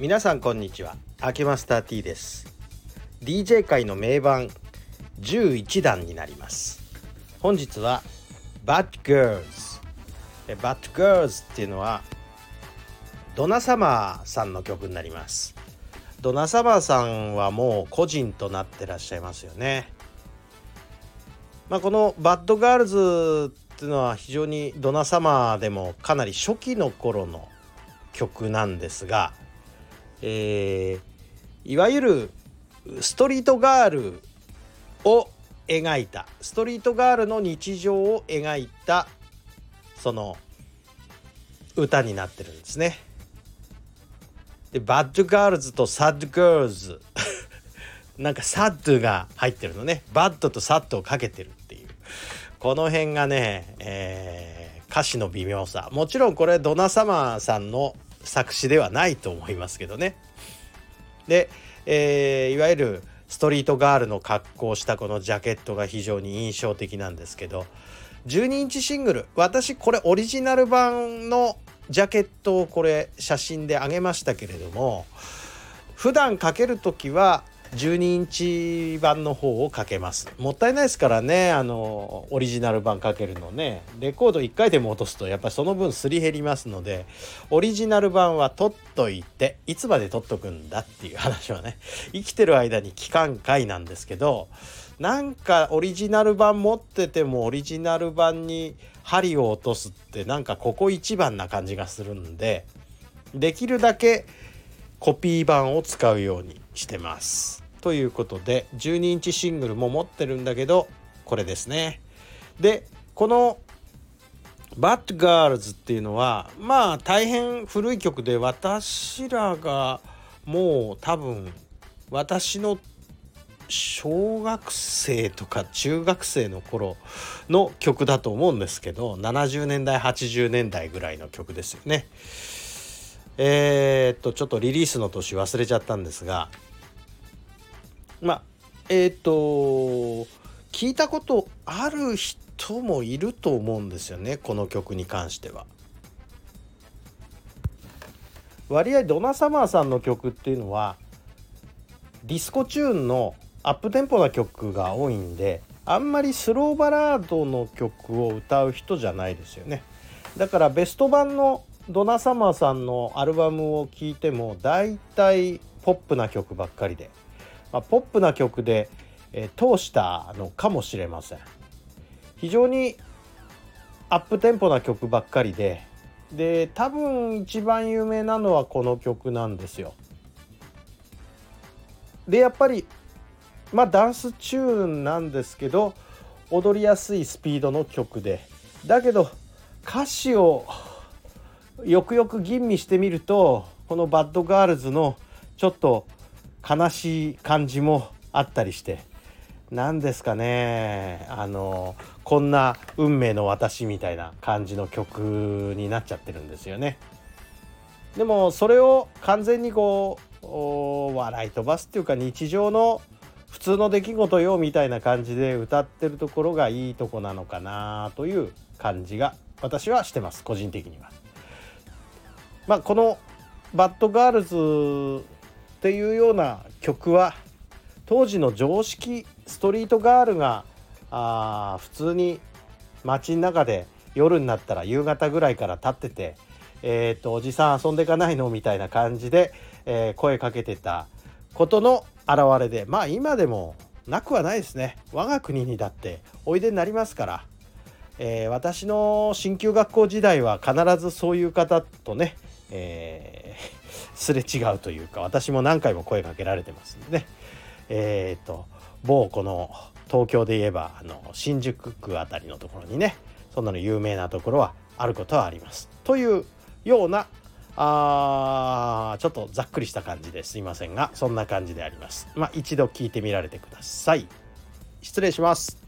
皆さんこんにちは。アキマスター T です。DJ 界の名盤11弾になります。本日は Bad Girls Bad Girls っていうのはドナサマーさんの曲になります。ドナサマーさんはもう故人となってらっしゃいますよね。まあ、この Bad Girls っていうのは非常にドナサマーでもかなり初期の頃の曲なんですが、えー、いわゆるストリートガールを描いた。ストリートガールの日常を描いたその歌になってるんですね。で Bad Girls と Sad Girls。なんか sad が入ってるのね。 bad と sad をかけてるっていう。この辺がね、えー、歌詞の微妙さ。もちろんこれドナ・サマーさんの作詞ではないと思いますけどね。で、えー、いわゆるストリートガールの格好をしたこのジャケットが非常に印象的なんですけど12インチシングル私これオリジナル版のジャケットをこれ写真であげましたけれども普段かける時は12インチ版の方をかけます。もったいないですからねあのオリジナル版かけるのね。レコード1回でも落とすとやっぱりその分すり減りますのでオリジナル版は取っといていつまで取っとくんだっていう話はね 生きてる間に期間外なんですけどなんかオリジナル版持っててもオリジナル版に針を落とすってなんかここ一番な感じがするんでできるだけコピー版を使うようにしてます。ということで12インチシングルも持ってるんだけどこれですね。でこの「バッドガールズ」っていうのはまあ大変古い曲で私らがもう多分私の小学生とか中学生の頃の曲だと思うんですけど70年代80年代ぐらいの曲ですよね。えー、っとちょっとリリースの年忘れちゃったんですがまあえー、っと聞いたことある人もいると思うんですよねこの曲に関しては。割合ドナ・サマーさんの曲っていうのはディスコチューンのアップテンポな曲が多いんであんまりスローバラードの曲を歌う人じゃないですよねだからベスト版のドナ・サマーさんのアルバムを聴いても大体ポップな曲ばっかりで、まあ、ポップな曲で、えー、通したのかもしれません。非常にアップテンポな曲ばっかりでで多分一番有名なのはこの曲なんですよ。でやっぱりまあダンスチューンなんですけど踊りやすいスピードの曲で。だけど歌詞をよくよく吟味してみるとこの Bad Girls のちょっと悲しい感じもあったりして何ですかねあのこんな運命の私みたいな感じの曲になっちゃってるんですよね。でもそれを完全にこう笑い飛ばすっていうか日常の普通の出来事よみたいな感じで歌ってるところがいいとこなのかなという感じが私はしてます個人的には。まあ、この「バッドガールズ」っていうような曲は当時の常識ストリートガールがあ普通に街の中で夜になったら夕方ぐらいから立ってて「えーと、おじさん遊んでかないの?」みたいな感じで、えー、声かけてたことの表れでまあ今でもなくはないですね我が国にだっておいでになりますから、えー、私の進級学校時代は必ずそういう方とねえー、すれ違うというか私も何回も声かけられてますんでねえっ、ー、と某この東京で言えばあの新宿区あたりのところにねそんなの有名なところはあることはあります。というようなあちょっとざっくりした感じですいませんがそんな感じであります。まあ一度聞いてみられてください。失礼します。